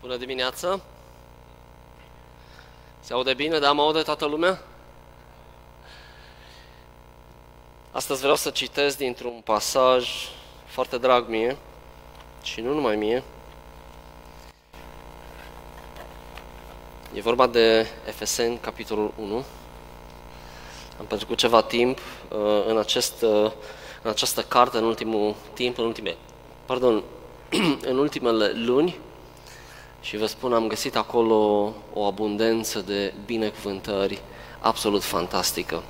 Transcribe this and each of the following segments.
Bună dimineața! Se aude bine? Da, mă aude toată lumea? Astăzi vreau să citesc dintr-un pasaj foarte drag mie și nu numai mie. E vorba de Efeseni, capitolul 1. Am petrecut ceva timp uh, în, acest, uh, în această carte, în ultimul timp, în ultime, pardon, în ultimele luni și vă spun, am găsit acolo o abundență de binecuvântări absolut fantastică.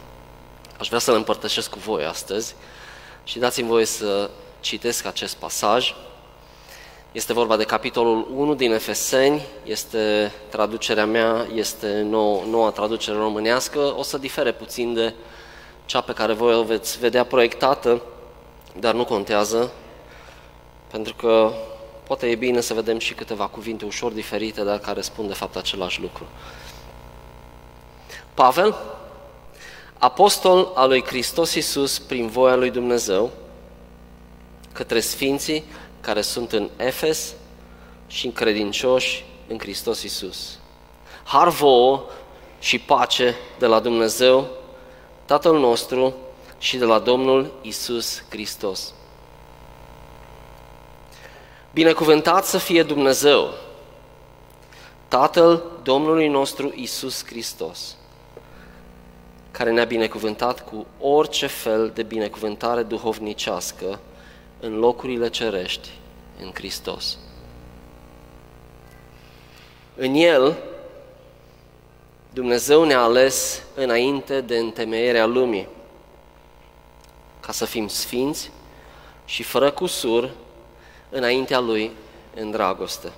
Aș vrea să le împărtășesc cu voi astăzi și dați-mi voie să citesc acest pasaj. Este vorba de capitolul 1 din Efeseni, este traducerea mea, este nou, noua traducere românească, o să difere puțin de cea pe care voi o veți vedea proiectată, dar nu contează, pentru că poate e bine să vedem și câteva cuvinte ușor diferite, dar care spun de fapt același lucru. Pavel, apostol al lui Hristos Iisus prin voia lui Dumnezeu, către sfinții care sunt în Efes și încredincioși în Hristos Iisus. Har vouă și pace de la Dumnezeu, Tatăl nostru și de la Domnul Iisus Hristos. Binecuvântat să fie Dumnezeu, Tatăl Domnului nostru Isus Hristos, care ne-a binecuvântat cu orice fel de binecuvântare duhovnicească în locurile cerești, în Hristos. În El, Dumnezeu ne-a ales înainte de întemeierea lumii, ca să fim sfinți și fără cusur înaintea Lui în dragoste.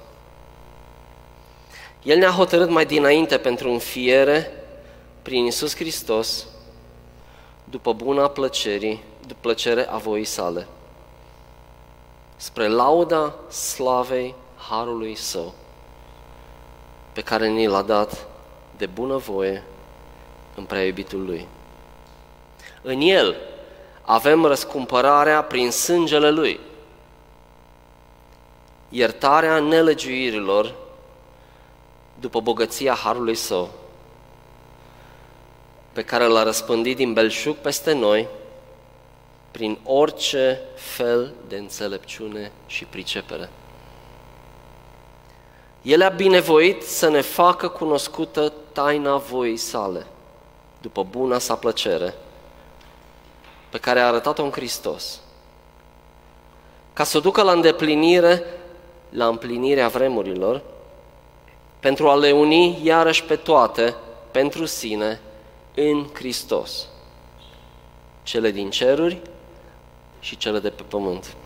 El ne-a hotărât mai dinainte pentru înfiere prin Isus Hristos, după buna plăcerii, după plăcere a voii sale, spre lauda slavei Harului Său, pe care ni l-a dat de bună voie în prea iubitul Lui. În El avem răscumpărarea prin sângele Lui, iertarea nelegiuirilor după bogăția Harului Său, pe care l-a răspândit din belșug peste noi, prin orice fel de înțelepciune și pricepere. El a binevoit să ne facă cunoscută taina voii sale, după buna sa plăcere, pe care a arătat-o în Hristos, ca să o ducă la îndeplinire la împlinirea vremurilor, pentru a le uni iarăși pe toate pentru sine în Hristos, cele din ceruri și cele de pe pământ.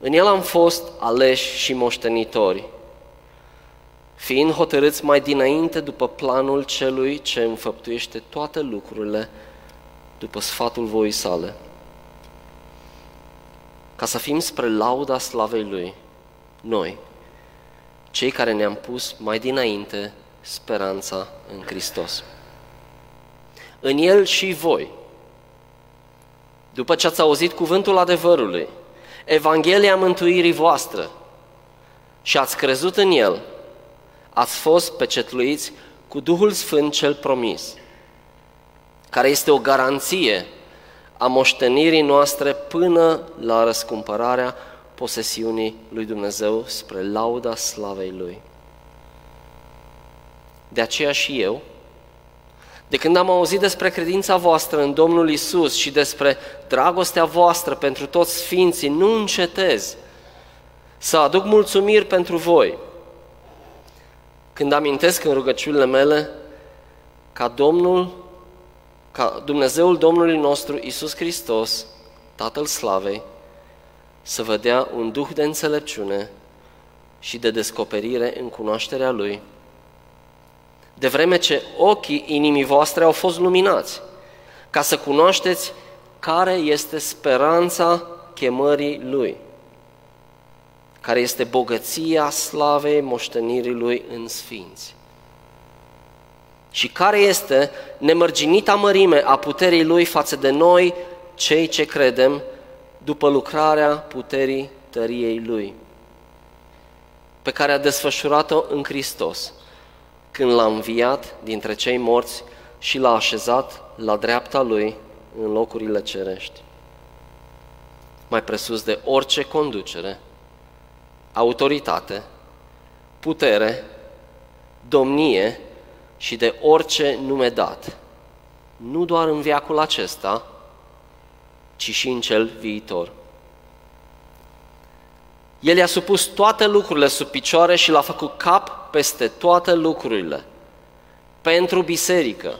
În el am fost aleși și moștenitori, fiind hotărâți mai dinainte după planul celui ce înfăptuiește toate lucrurile după sfatul voii sale ca să fim spre lauda slavei Lui, noi, cei care ne-am pus mai dinainte speranța în Hristos. În El și voi, după ce ați auzit cuvântul adevărului, Evanghelia mântuirii voastre și ați crezut în El, ați fost pecetluiți cu Duhul Sfânt cel promis, care este o garanție a moștenirii noastre până la răscumpărarea posesiunii lui Dumnezeu spre lauda slavei Lui. De aceea și eu, de când am auzit despre credința voastră în Domnul Isus și despre dragostea voastră pentru toți sfinții, nu încetez să aduc mulțumiri pentru voi. Când amintesc în rugăciunile mele ca Domnul ca Dumnezeul Domnului nostru Isus Hristos, Tatăl Slavei, să vă dea un duh de înțelepciune și de descoperire în cunoașterea Lui, de vreme ce ochii inimii voastre au fost luminați, ca să cunoașteți care este speranța chemării Lui, care este bogăția slavei moștenirii Lui în sfinți și care este nemărginita mărime a puterii Lui față de noi, cei ce credem, după lucrarea puterii tăriei Lui, pe care a desfășurat-o în Hristos, când l-a înviat dintre cei morți și l-a așezat la dreapta lui în locurile cerești. Mai presus de orice conducere, autoritate, putere, domnie și de orice nume dat, nu doar în viacul acesta, ci și în cel viitor. El i-a supus toate lucrurile sub picioare și l-a făcut cap peste toate lucrurile pentru biserică,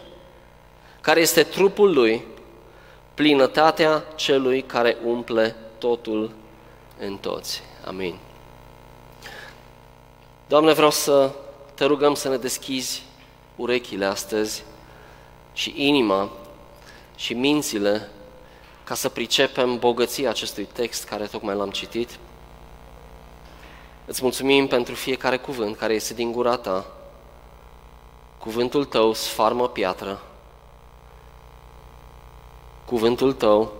care este trupul lui, plinătatea celui care umple totul în toți. Amin. Doamne, vreau să te rugăm să ne deschizi urechile astăzi și inima și mințile ca să pricepem bogăția acestui text care tocmai l-am citit. Îți mulțumim pentru fiecare cuvânt care este din gura ta. Cuvântul tău sfarmă piatră. Cuvântul tău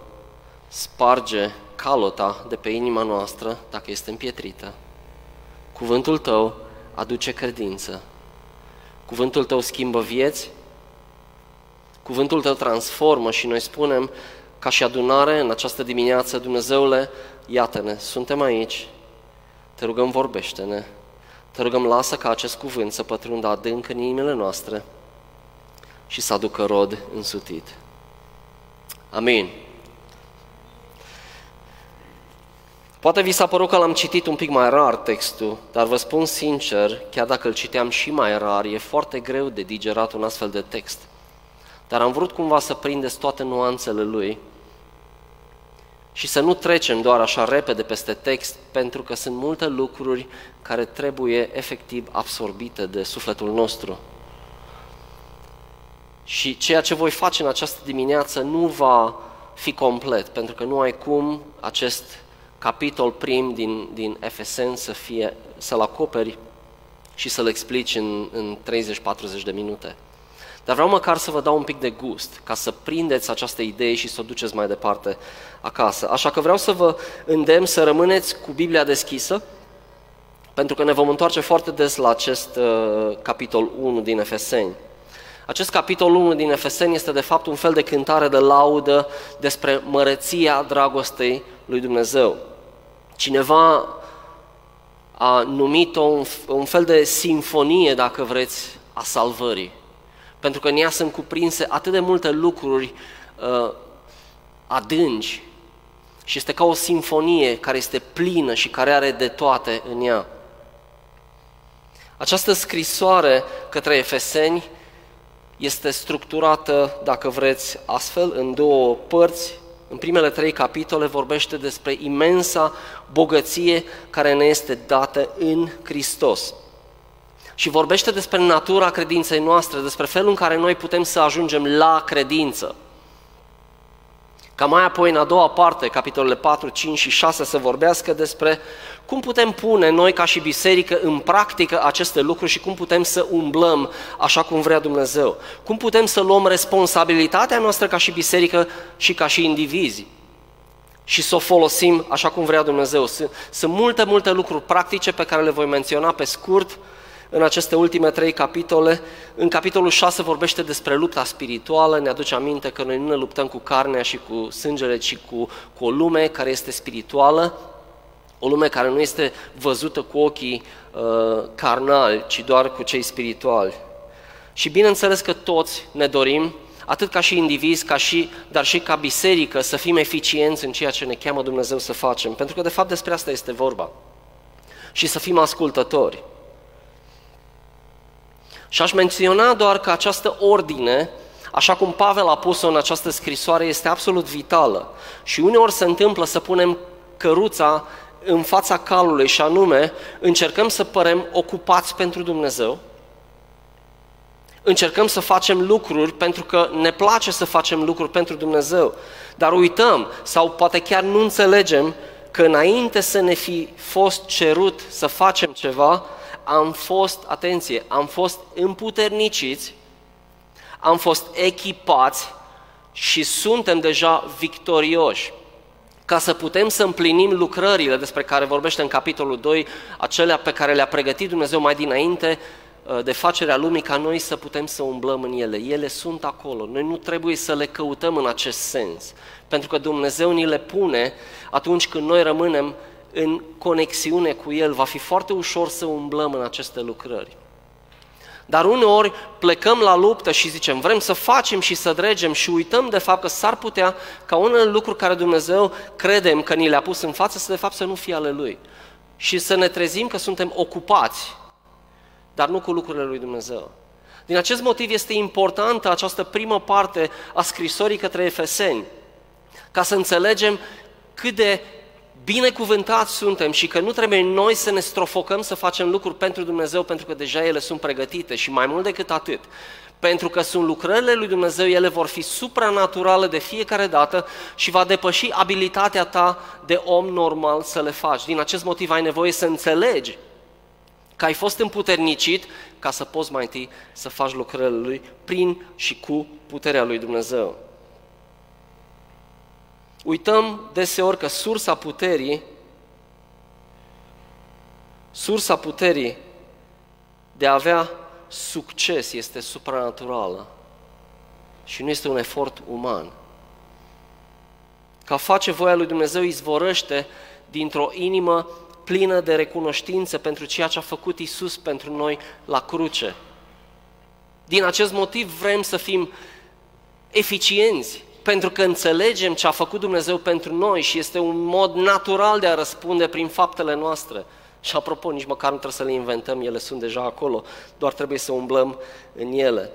sparge calota de pe inima noastră dacă este împietrită. Cuvântul tău aduce credință. Cuvântul tău schimbă vieți. Cuvântul tău transformă și noi spunem ca și adunare în această dimineață, Dumnezeule, iată-ne, suntem aici, te rugăm vorbește-ne, te rugăm lasă ca acest cuvânt să pătrundă adânc în inimile noastre și să aducă rod însutit. Amin. Poate vi s-a părut că l-am citit un pic mai rar textul, dar vă spun sincer, chiar dacă îl citeam și mai rar, e foarte greu de digerat un astfel de text. Dar am vrut cumva să prindeți toate nuanțele lui și să nu trecem doar așa repede peste text, pentru că sunt multe lucruri care trebuie efectiv absorbite de sufletul nostru. Și ceea ce voi face în această dimineață nu va fi complet, pentru că nu ai cum acest capitol prim din, din Efesen să fie, să-l acoperi și să-l explici în, în 30-40 de minute. Dar vreau măcar să vă dau un pic de gust, ca să prindeți această idee și să o duceți mai departe acasă. Așa că vreau să vă îndemn să rămâneți cu Biblia deschisă, pentru că ne vom întoarce foarte des la acest uh, capitol 1 din Efeseni. Acest capitol 1 din Efeseni este de fapt un fel de cântare de laudă despre măreția dragostei lui Dumnezeu. Cineva a numit-o un, un fel de simfonie, dacă vreți, a salvării. Pentru că în ea sunt cuprinse atât de multe lucruri uh, adânci și este ca o simfonie care este plină și care are de toate în ea. Această scrisoare către Efeseni este structurată, dacă vreți, astfel, în două părți. În primele trei capitole vorbește despre imensa bogăție care ne este dată în Hristos și vorbește despre natura credinței noastre, despre felul în care noi putem să ajungem la credință. Ca mai apoi, în a doua parte, capitolele 4, 5 și 6, să vorbească despre cum putem pune noi ca și biserică în practică aceste lucruri și cum putem să umblăm așa cum vrea Dumnezeu. Cum putem să luăm responsabilitatea noastră ca și biserică și ca și indivizi și să o folosim așa cum vrea Dumnezeu. Sunt, sunt multe, multe lucruri practice pe care le voi menționa pe scurt, în aceste ultime trei capitole. În capitolul 6 vorbește despre lupta spirituală, ne aduce aminte că noi nu ne luptăm cu carnea și cu sângele, ci cu, cu o lume care este spirituală, o lume care nu este văzută cu ochii uh, carnali, ci doar cu cei spirituali. Și bineînțeles că toți ne dorim, atât ca și indivizi, ca și, dar și ca biserică, să fim eficienți în ceea ce ne cheamă Dumnezeu să facem. Pentru că, de fapt, despre asta este vorba. Și să fim ascultători. Și aș menționa doar că această ordine, așa cum Pavel a pus-o în această scrisoare, este absolut vitală. Și uneori se întâmplă să punem căruța în fața calului și anume încercăm să părem ocupați pentru Dumnezeu, încercăm să facem lucruri pentru că ne place să facem lucruri pentru Dumnezeu, dar uităm sau poate chiar nu înțelegem că înainte să ne fi fost cerut să facem ceva, am fost, atenție, am fost împuterniciți, am fost echipați și suntem deja victorioși. Ca să putem să împlinim lucrările despre care vorbește în capitolul 2, acelea pe care le-a pregătit Dumnezeu mai dinainte uh, de facerea lumii, ca noi să putem să umblăm în ele. Ele sunt acolo. Noi nu trebuie să le căutăm în acest sens, pentru că Dumnezeu ni le pune atunci când noi rămânem în conexiune cu El. Va fi foarte ușor să umblăm în aceste lucrări. Dar uneori plecăm la luptă și zicem, vrem să facem și să dregem și uităm de fapt că s-ar putea ca unele lucruri care Dumnezeu credem că ni le-a pus în față să de fapt să nu fie ale Lui. Și să ne trezim că suntem ocupați, dar nu cu lucrurile Lui Dumnezeu. Din acest motiv este importantă această primă parte a scrisorii către Efeseni, ca să înțelegem cât de binecuvântați suntem și că nu trebuie noi să ne strofocăm să facem lucruri pentru Dumnezeu pentru că deja ele sunt pregătite și mai mult decât atât. Pentru că sunt lucrările lui Dumnezeu, ele vor fi supranaturale de fiecare dată și va depăși abilitatea ta de om normal să le faci. Din acest motiv ai nevoie să înțelegi că ai fost împuternicit ca să poți mai întâi să faci lucrările lui prin și cu puterea lui Dumnezeu. Uităm deseori că sursa puterii, sursa puterii de a avea succes este supranaturală și nu este un efort uman. Ca face voia lui Dumnezeu izvorăște dintr-o inimă plină de recunoștință pentru ceea ce a făcut Isus pentru noi la cruce. Din acest motiv vrem să fim eficienți, pentru că înțelegem ce a făcut Dumnezeu pentru noi și este un mod natural de a răspunde prin faptele noastre. Și apropo, nici măcar nu trebuie să le inventăm, ele sunt deja acolo, doar trebuie să umblăm în ele.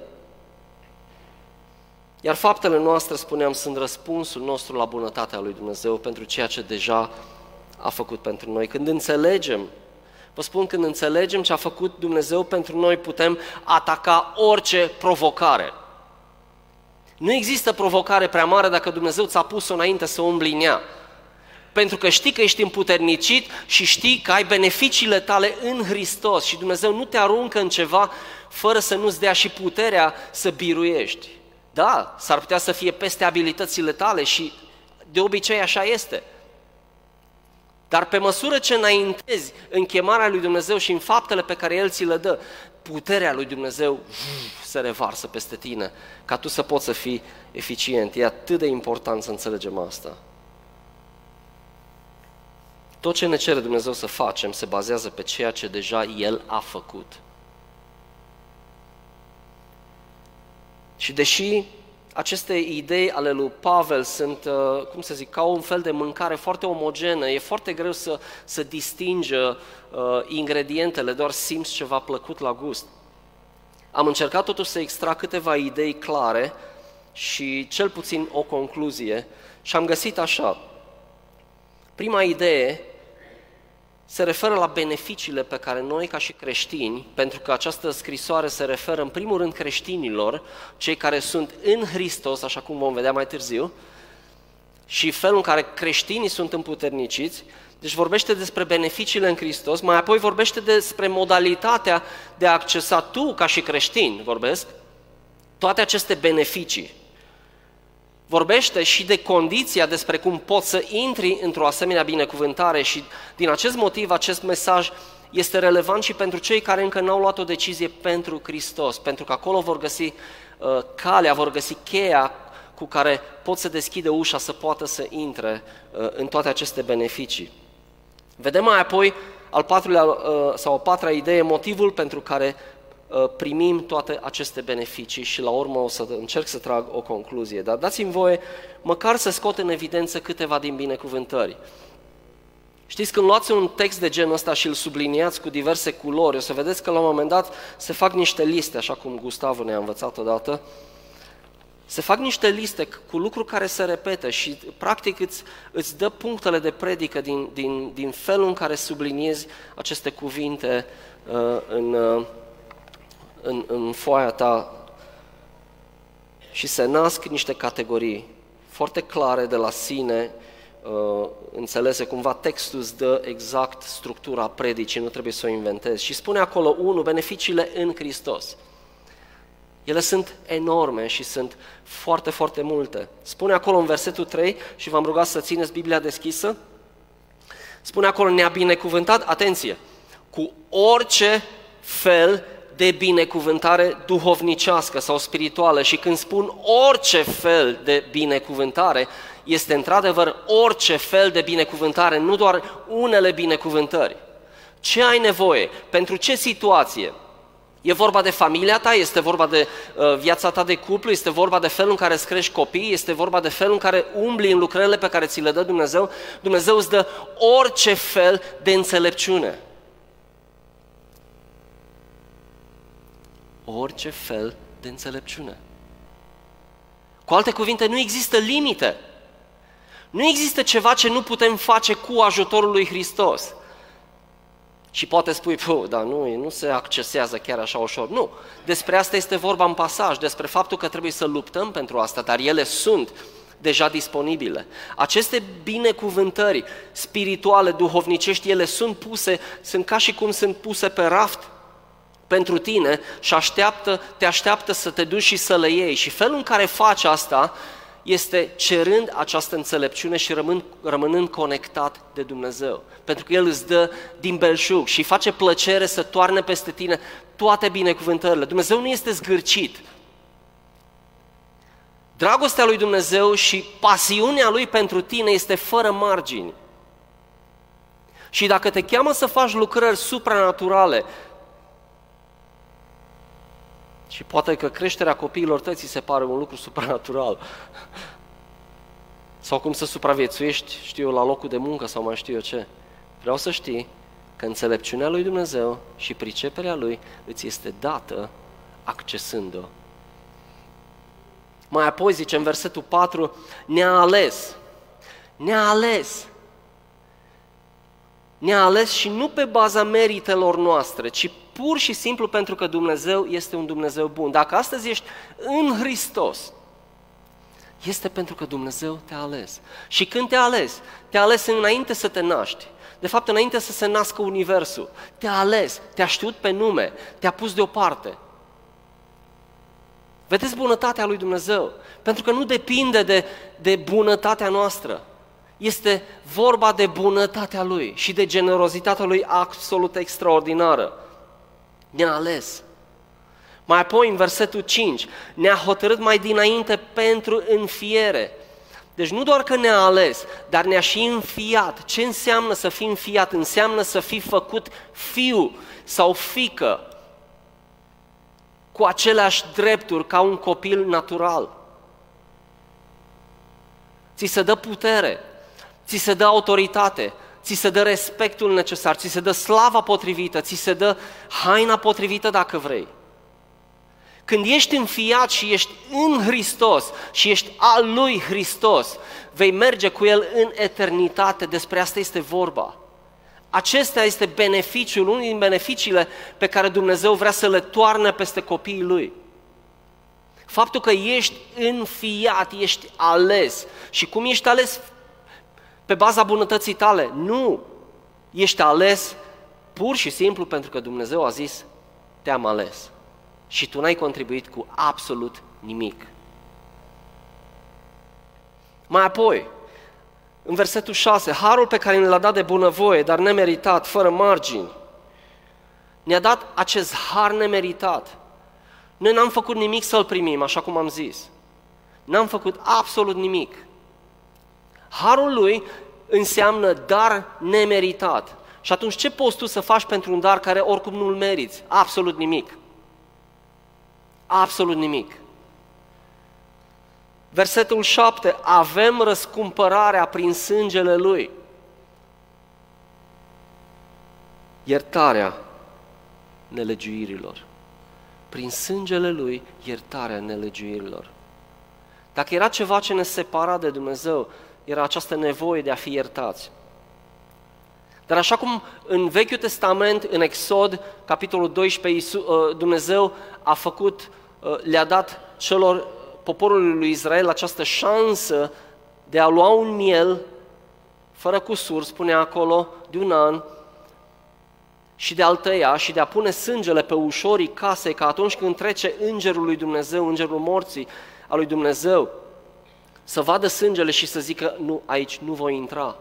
Iar faptele noastre, spuneam, sunt răspunsul nostru la bunătatea lui Dumnezeu pentru ceea ce deja a făcut pentru noi. Când înțelegem, vă spun, când înțelegem ce a făcut Dumnezeu pentru noi, putem ataca orice provocare. Nu există provocare prea mare dacă Dumnezeu ți-a pus-o înainte să umbli în ea. Pentru că știi că ești împuternicit și știi că ai beneficiile tale în Hristos și Dumnezeu nu te aruncă în ceva fără să nu-ți dea și puterea să biruiești. Da, s-ar putea să fie peste abilitățile tale și de obicei așa este. Dar pe măsură ce înaintezi în chemarea lui Dumnezeu și în faptele pe care El ți le dă, puterea lui Dumnezeu se revarsă peste tine, ca tu să poți să fii eficient. E atât de important să înțelegem asta. Tot ce ne cere Dumnezeu să facem se bazează pe ceea ce deja El a făcut. Și deși aceste idei ale lui Pavel sunt, uh, cum să zic, ca un fel de mâncare foarte omogenă, e foarte greu să, să distingă uh, ingredientele, doar simți ceva plăcut la gust. Am încercat totuși să extrag câteva idei clare și cel puțin o concluzie și am găsit așa. Prima idee se referă la beneficiile pe care noi, ca și creștini, pentru că această scrisoare se referă în primul rând creștinilor, cei care sunt în Hristos, așa cum vom vedea mai târziu, și felul în care creștinii sunt împuterniciți, deci vorbește despre beneficiile în Hristos, mai apoi vorbește despre modalitatea de a accesa tu, ca și creștin, vorbesc, toate aceste beneficii. Vorbește și de condiția despre cum poți să intri într-o asemenea binecuvântare și din acest motiv acest mesaj este relevant și pentru cei care încă n-au luat o decizie pentru Hristos, pentru că acolo vor găsi uh, calea, vor găsi cheia cu care pot să deschide ușa să poată să intre uh, în toate aceste beneficii. Vedem mai apoi al patrulea uh, sau a patra idee, motivul pentru care uh, primim toate aceste beneficii și la urmă o să încerc să trag o concluzie. Dar dați-mi voie măcar să scot în evidență câteva din binecuvântări. Știți, când luați un text de genul ăsta și îl subliniați cu diverse culori, o să vedeți că la un moment dat se fac niște liste, așa cum Gustav ne-a învățat odată, se fac niște liste cu lucruri care se repetă și practic îți, îți dă punctele de predică din, din, din felul în care subliniezi aceste cuvinte uh, în, uh, în, în foaia ta și se nasc niște categorii foarte clare de la sine, uh, înțelese cumva textul îți dă exact structura predicii, nu trebuie să o inventezi. Și spune acolo, unu, beneficiile în Hristos. Ele sunt enorme și sunt foarte, foarte multe. Spune acolo în versetul 3 și v-am rugat să țineți Biblia deschisă. Spune acolo, ne-a binecuvântat, atenție, cu orice fel de binecuvântare duhovnicească sau spirituală și când spun orice fel de binecuvântare, este într-adevăr orice fel de binecuvântare, nu doar unele binecuvântări. Ce ai nevoie? Pentru ce situație? E vorba de familia ta, este vorba de uh, viața ta de cuplu, este vorba de felul în care îți crești copii, este vorba de felul în care umbli în lucrările pe care ți le dă Dumnezeu. Dumnezeu îți dă orice fel de înțelepciune. Orice fel de înțelepciune. Cu alte cuvinte, nu există limite. Nu există ceva ce nu putem face cu ajutorul lui Hristos. Și poate spui, Puh, dar nu, nu se accesează chiar așa ușor. Nu, despre asta este vorba în pasaj, despre faptul că trebuie să luptăm pentru asta, dar ele sunt deja disponibile. Aceste binecuvântări spirituale, duhovnicești, ele sunt puse, sunt ca și cum sunt puse pe raft pentru tine și așteaptă, te așteaptă să te duci și să le iei. Și felul în care faci asta este cerând această înțelepciune și rămân, rămânând conectat de Dumnezeu. Pentru că El îți dă din belșug și face plăcere să toarne peste tine toate binecuvântările. Dumnezeu nu este zgârcit. Dragostea lui Dumnezeu și pasiunea Lui pentru tine este fără margini. Și dacă te cheamă să faci lucrări supranaturale, și poate că creșterea copiilor tăi ți se pare un lucru supranatural. Sau cum să supraviețuiești, știu eu, la locul de muncă sau mai știu eu ce. Vreau să știi că înțelepciunea lui Dumnezeu și priceperea lui îți este dată accesând-o. Mai apoi zice în versetul 4, ne-a ales. Ne-a ales. Ne-a ales și nu pe baza meritelor noastre, ci pur și simplu pentru că Dumnezeu este un Dumnezeu bun. Dacă astăzi ești în Hristos, este pentru că Dumnezeu te-a ales. Și când te-a ales, te-a ales înainte să te naști. De fapt, înainte să se nască Universul, te-a ales, te-a știut pe nume, te-a pus deoparte. Vedeți bunătatea lui Dumnezeu? Pentru că nu depinde de, de bunătatea noastră. Este vorba de bunătatea Lui și de generozitatea Lui absolut extraordinară ne-a ales. Mai apoi, în versetul 5, ne-a hotărât mai dinainte pentru înfiere. Deci nu doar că ne-a ales, dar ne-a și înfiat. Ce înseamnă să fii înfiat? Înseamnă să fii făcut fiu sau fică cu aceleași drepturi ca un copil natural. Ți se dă putere, ți se dă autoritate, ți se dă respectul necesar, ți se dă slava potrivită, ți se dă haina potrivită dacă vrei. Când ești înfiat și ești în Hristos și ești al lui Hristos, vei merge cu El în eternitate, despre asta este vorba. Acesta este beneficiul, unul din beneficiile pe care Dumnezeu vrea să le toarne peste copiii Lui. Faptul că ești înfiat, ești ales și cum ești ales pe baza bunătății tale. Nu! Ești ales pur și simplu pentru că Dumnezeu a zis, te-am ales. Și tu n-ai contribuit cu absolut nimic. Mai apoi, în versetul 6, harul pe care ne l-a dat de bunăvoie, dar nemeritat, fără margini, ne-a dat acest har nemeritat. Noi n-am făcut nimic să-l primim, așa cum am zis. N-am făcut absolut nimic. Harul lui înseamnă dar nemeritat. Și atunci ce poți tu să faci pentru un dar care oricum nu-l meriți? Absolut nimic. Absolut nimic. Versetul 7. Avem răscumpărarea prin sângele Lui. Iertarea nelegiuirilor. Prin sângele Lui, iertarea nelegiuirilor. Dacă era ceva ce ne separa de Dumnezeu, era această nevoie de a fi iertați. Dar așa cum în Vechiul Testament, în Exod, capitolul 12, uh, Dumnezeu a făcut, uh, le-a dat celor poporului lui Israel această șansă de a lua un miel fără cusur, spunea acolo, de un an, și de altăia și de a pune sângele pe ușorii casei, ca atunci când trece îngerul lui Dumnezeu, îngerul morții al lui Dumnezeu, să vadă sângele și să zică, nu, aici nu voi intra.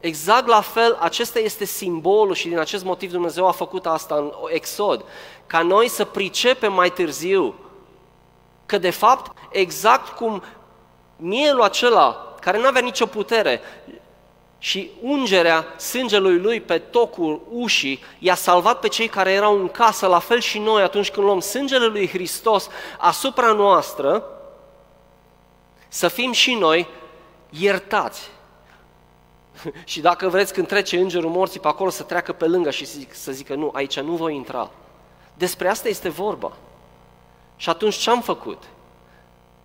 Exact la fel, acesta este simbolul și din acest motiv Dumnezeu a făcut asta în Exod, ca noi să pricepem mai târziu că de fapt, exact cum mielul acela, care nu avea nicio putere, și ungerea sângelui lui pe tocul ușii i-a salvat pe cei care erau în casă, la fel și noi atunci când luăm sângele lui Hristos asupra noastră, să fim și noi iertați. și dacă vreți când trece îngerul morții pe acolo să treacă pe lângă și să zică nu, aici nu voi intra. Despre asta este vorba. Și atunci ce am făcut?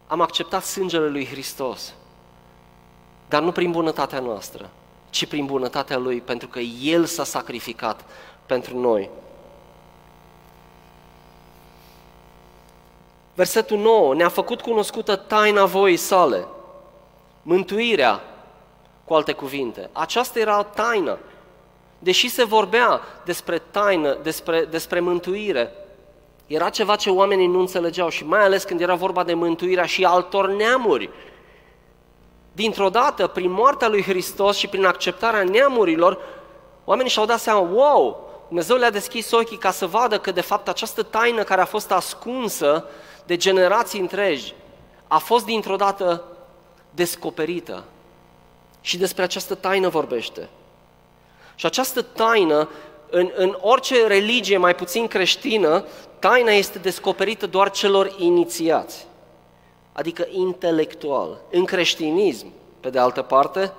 Am acceptat sângele lui Hristos, dar nu prin bunătatea noastră, ci prin bunătatea Lui, pentru că El s-a sacrificat pentru noi. Versetul 9, ne-a făcut cunoscută taina voii sale, mântuirea, cu alte cuvinte. Aceasta era o taină. Deși se vorbea despre taină, despre, despre mântuire, era ceva ce oamenii nu înțelegeau și mai ales când era vorba de mântuirea și altor neamuri. Dintr-o dată, prin moartea lui Hristos și prin acceptarea neamurilor, oamenii și-au dat seama, wow, Dumnezeu le-a deschis ochii ca să vadă că de fapt această taină care a fost ascunsă de generații întregi a fost dintr-o dată descoperită. Și despre această taină vorbește. Și această taină, în, în orice religie mai puțin creștină, taina este descoperită doar celor inițiați adică intelectual. În creștinism, pe de altă parte,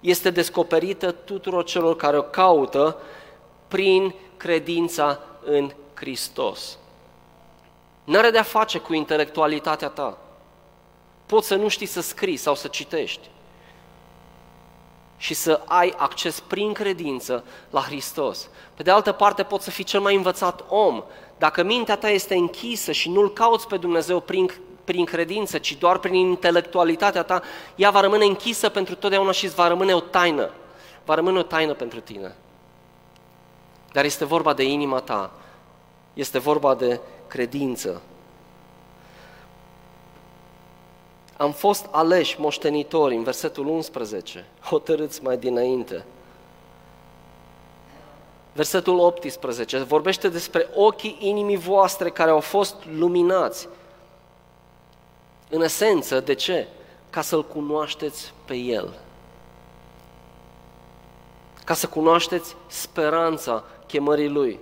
este descoperită tuturor celor care o caută prin credința în Hristos. N-are de-a face cu intelectualitatea ta. Poți să nu știi să scrii sau să citești și să ai acces prin credință la Hristos. Pe de altă parte, poți să fii cel mai învățat om. Dacă mintea ta este închisă și nu-L cauți pe Dumnezeu prin prin credință, ci doar prin intelectualitatea ta, ea va rămâne închisă pentru totdeauna și îți va rămâne o taină. Va rămâne o taină pentru tine. Dar este vorba de inima ta, este vorba de credință. Am fost aleși moștenitori, în versetul 11, hotărâți mai dinainte. Versetul 18 vorbește despre ochii inimii voastre care au fost luminați. În esență, de ce? Ca să-L cunoașteți pe El. Ca să cunoașteți speranța chemării Lui.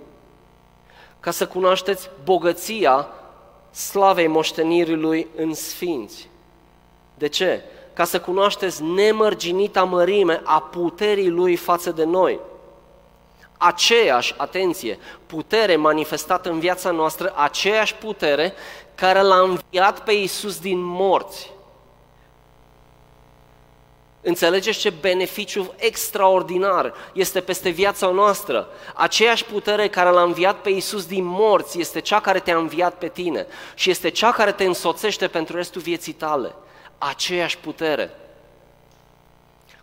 Ca să cunoașteți bogăția slavei moștenirii Lui în sfinți. De ce? Ca să cunoașteți nemărginita mărime a puterii Lui față de noi. Aceeași, atenție, putere manifestată în viața noastră, aceeași putere care l-a înviat pe Iisus din morți. Înțelegeți ce beneficiu extraordinar este peste viața noastră? Aceeași putere care l-a înviat pe Iisus din morți este cea care te-a înviat pe tine și este cea care te însoțește pentru restul vieții tale. Aceeași putere.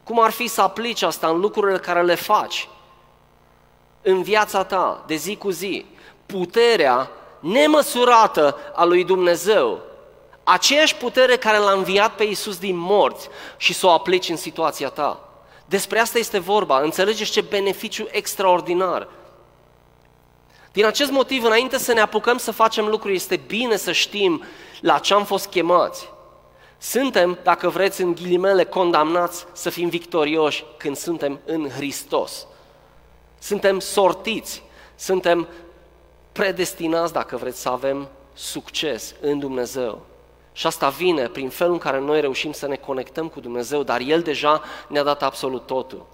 Cum ar fi să aplici asta în lucrurile care le faci? În viața ta, de zi cu zi. Puterea nemăsurată a lui Dumnezeu, aceeași putere care l-a înviat pe Iisus din morți și să o aplici în situația ta. Despre asta este vorba, înțelegeți ce beneficiu extraordinar. Din acest motiv, înainte să ne apucăm să facem lucruri, este bine să știm la ce am fost chemați. Suntem, dacă vreți, în ghilimele, condamnați să fim victorioși când suntem în Hristos. Suntem sortiți, suntem predestinați, dacă vreți, să avem succes în Dumnezeu. Și asta vine prin felul în care noi reușim să ne conectăm cu Dumnezeu, dar El deja ne-a dat absolut totul.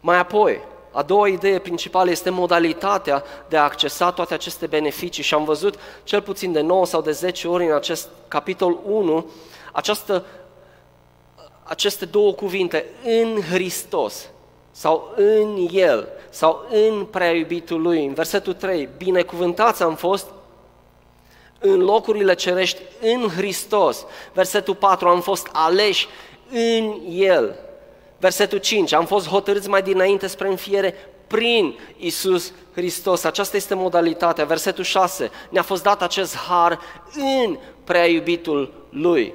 Mai apoi, a doua idee principală este modalitatea de a accesa toate aceste beneficii și am văzut cel puțin de 9 sau de 10 ori în acest capitol 1 această, aceste două cuvinte, în Hristos sau în El, sau în prea iubitul Lui. În versetul 3, binecuvântați am fost în locurile cerești în Hristos. Versetul 4, am fost aleși în El. Versetul 5. Am fost hotărâți mai dinainte spre înfiere prin Isus Hristos. Aceasta este modalitatea. Versetul 6. Ne-a fost dat acest har în prea iubitul Lui.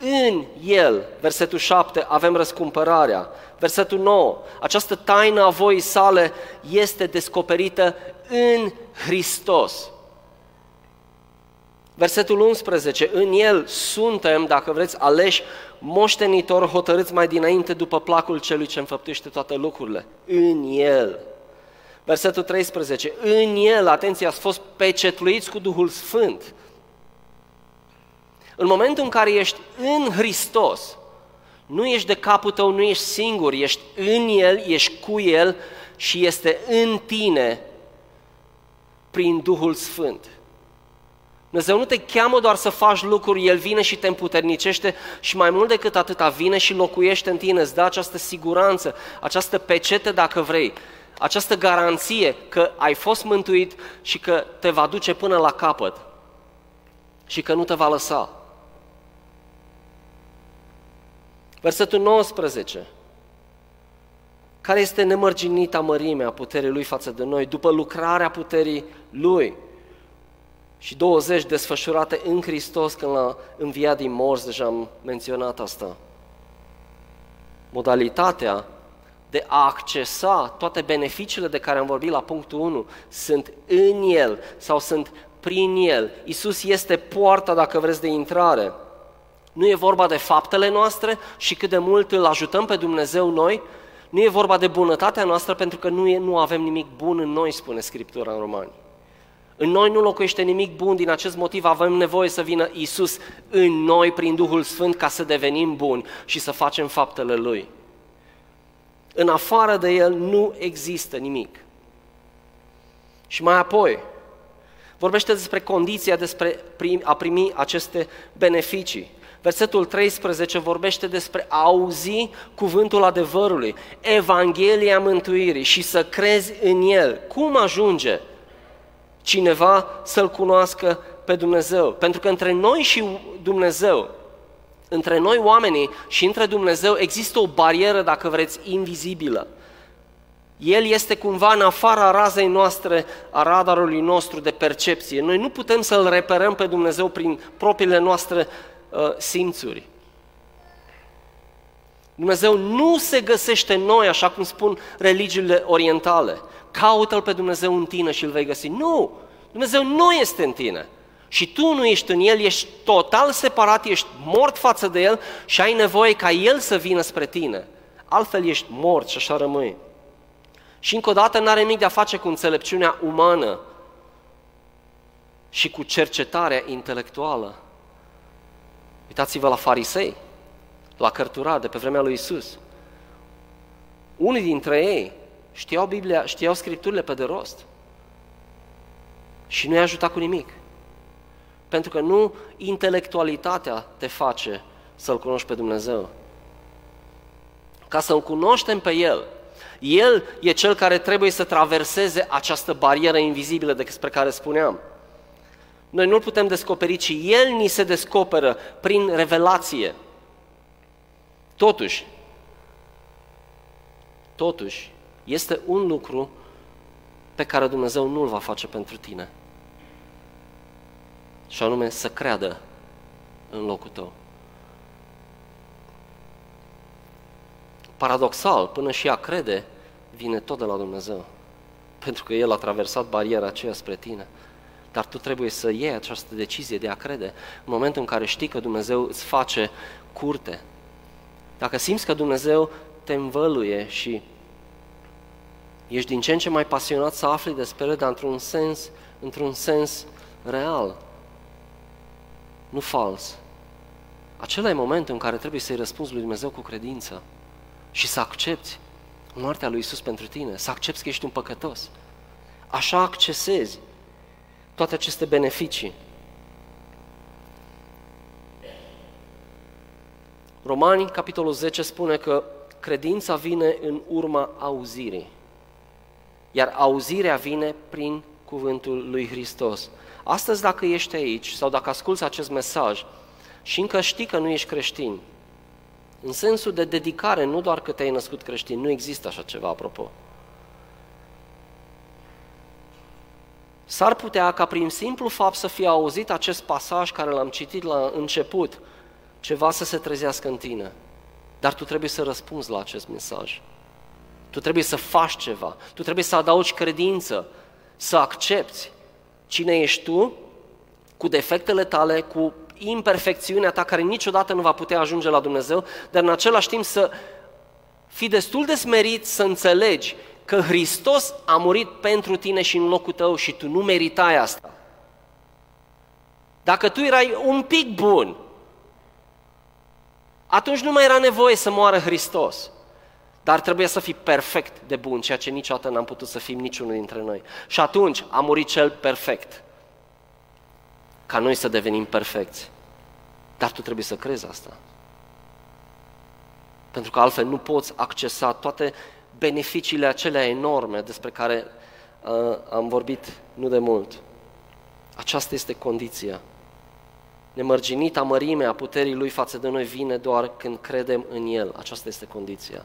În El, versetul 7, avem răscumpărarea. Versetul 9, această taină a voii sale este descoperită în Hristos. Versetul 11, în El suntem, dacă vreți, aleși moștenitori hotărâți mai dinainte după placul celui ce înfăptuiește toate lucrurile. În El. Versetul 13, în El, atenție, ați fost pecetluiți cu Duhul Sfânt. În momentul în care ești în Hristos, nu ești de capul tău, nu ești singur, ești în El, ești cu El și este în tine prin Duhul Sfânt. Dumnezeu nu te cheamă doar să faci lucruri, El vine și te împuternicește și mai mult decât atâta vine și locuiește în tine, îți dă această siguranță, această pecete dacă vrei, această garanție că ai fost mântuit și că te va duce până la capăt și că nu te va lăsa. Versetul 19. Care este nemărginita mărimea puterii Lui față de noi, după lucrarea puterii Lui? Și 20 desfășurate în Hristos când l-a înviat din morți, deja am menționat asta. Modalitatea de a accesa toate beneficiile de care am vorbit la punctul 1 sunt în El sau sunt prin El. Isus este poarta, dacă vreți, de intrare. Nu e vorba de faptele noastre și cât de mult îl ajutăm pe Dumnezeu noi, nu e vorba de bunătatea noastră pentru că nu, e, nu avem nimic bun în noi, spune Scriptura în Romani. În noi nu locuiește nimic bun, din acest motiv avem nevoie să vină Isus în noi prin Duhul Sfânt ca să devenim buni și să facem faptele Lui. În afară de El nu există nimic. Și mai apoi, vorbește despre condiția despre a primi aceste beneficii. Versetul 13 vorbește despre a auzi cuvântul adevărului, Evanghelia mântuirii și să crezi în el. Cum ajunge cineva să-L cunoască pe Dumnezeu? Pentru că între noi și Dumnezeu, între noi oamenii și între Dumnezeu există o barieră, dacă vreți, invizibilă. El este cumva în afara razei noastre, a radarului nostru de percepție. Noi nu putem să-L reperăm pe Dumnezeu prin propriile noastre uh, simțuri. Dumnezeu nu se găsește în noi, așa cum spun religiile orientale. Caută-L pe Dumnezeu în tine și îl vei găsi. Nu! Dumnezeu nu este în tine. Și tu nu ești în El, ești total separat, ești mort față de El și ai nevoie ca El să vină spre tine. Altfel ești mort și așa rămâi. Și încă o dată nu are nimic de a face cu înțelepciunea umană și cu cercetarea intelectuală. Uitați-vă la farisei, la cărtura de pe vremea lui Isus. Unii dintre ei știau Biblia, știau Scripturile pe de rost. Și nu i-a ajutat cu nimic. Pentru că nu intelectualitatea te face să-L cunoști pe Dumnezeu. Ca să-L cunoaștem pe El, El e Cel care trebuie să traverseze această barieră invizibilă despre care spuneam. Noi nu-L putem descoperi, ci El ni se descoperă prin revelație. Totuși, totuși, este un lucru pe care Dumnezeu nu-l va face pentru tine. Și anume să creadă în locul tău. Paradoxal, până și ea crede, vine tot de la Dumnezeu. Pentru că El a traversat bariera aceea spre tine. Dar tu trebuie să iei această decizie de a crede în momentul în care știi că Dumnezeu îți face curte. Dacă simți că Dumnezeu te învăluie și ești din ce în ce mai pasionat să afli despre El, dar într-un sens, într-un sens real, nu fals. Acela e momentul în care trebuie să-i răspunzi lui Dumnezeu cu credință și să accepti moartea lui Isus pentru tine, să accepti că ești un păcătos. Așa accesezi toate aceste beneficii. Romani, capitolul 10, spune că credința vine în urma auzirii, iar auzirea vine prin cuvântul lui Hristos. Astăzi, dacă ești aici sau dacă asculți acest mesaj și încă știi că nu ești creștin, În sensul de dedicare, nu doar că te-ai născut creștin, nu există așa ceva, apropo. S-ar putea ca prin simplu fapt să fie auzit acest pasaj care l-am citit la început, ceva să se trezească în tine. Dar tu trebuie să răspunzi la acest mesaj. Tu trebuie să faci ceva. Tu trebuie să adaugi credință, să accepti cine ești tu, cu defectele tale, cu imperfecțiunea ta care niciodată nu va putea ajunge la Dumnezeu, dar în același timp să fii destul de smerit să înțelegi că Hristos a murit pentru tine și în locul tău și tu nu meritai asta. Dacă tu erai un pic bun, atunci nu mai era nevoie să moară Hristos. Dar trebuie să fii perfect de bun, ceea ce niciodată n-am putut să fim niciunul dintre noi. Și atunci a murit cel perfect. Ca noi să devenim perfecți. Dar tu trebuie să crezi asta. Pentru că altfel nu poți accesa toate beneficiile acelea enorme despre care uh, am vorbit nu de mult. Aceasta este condiția. Nemărginita mărime a puterii Lui față de noi vine doar când credem în El. Aceasta este condiția.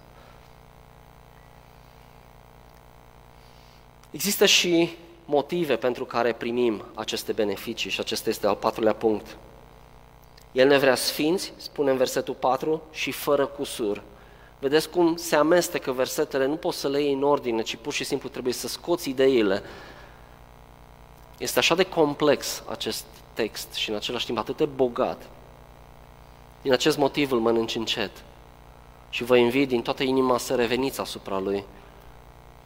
Există și motive pentru care primim aceste beneficii și acesta este al patrulea punct. El ne vrea sfinți, spune în versetul 4, și fără cusur. Vedeți cum se amestecă versetele, nu poți să le iei în ordine, ci pur și simplu trebuie să scoți ideile. Este așa de complex acest text și în același timp atât de bogat. Din acest motiv îl mănânci încet și vă invit din toată inima să reveniți asupra lui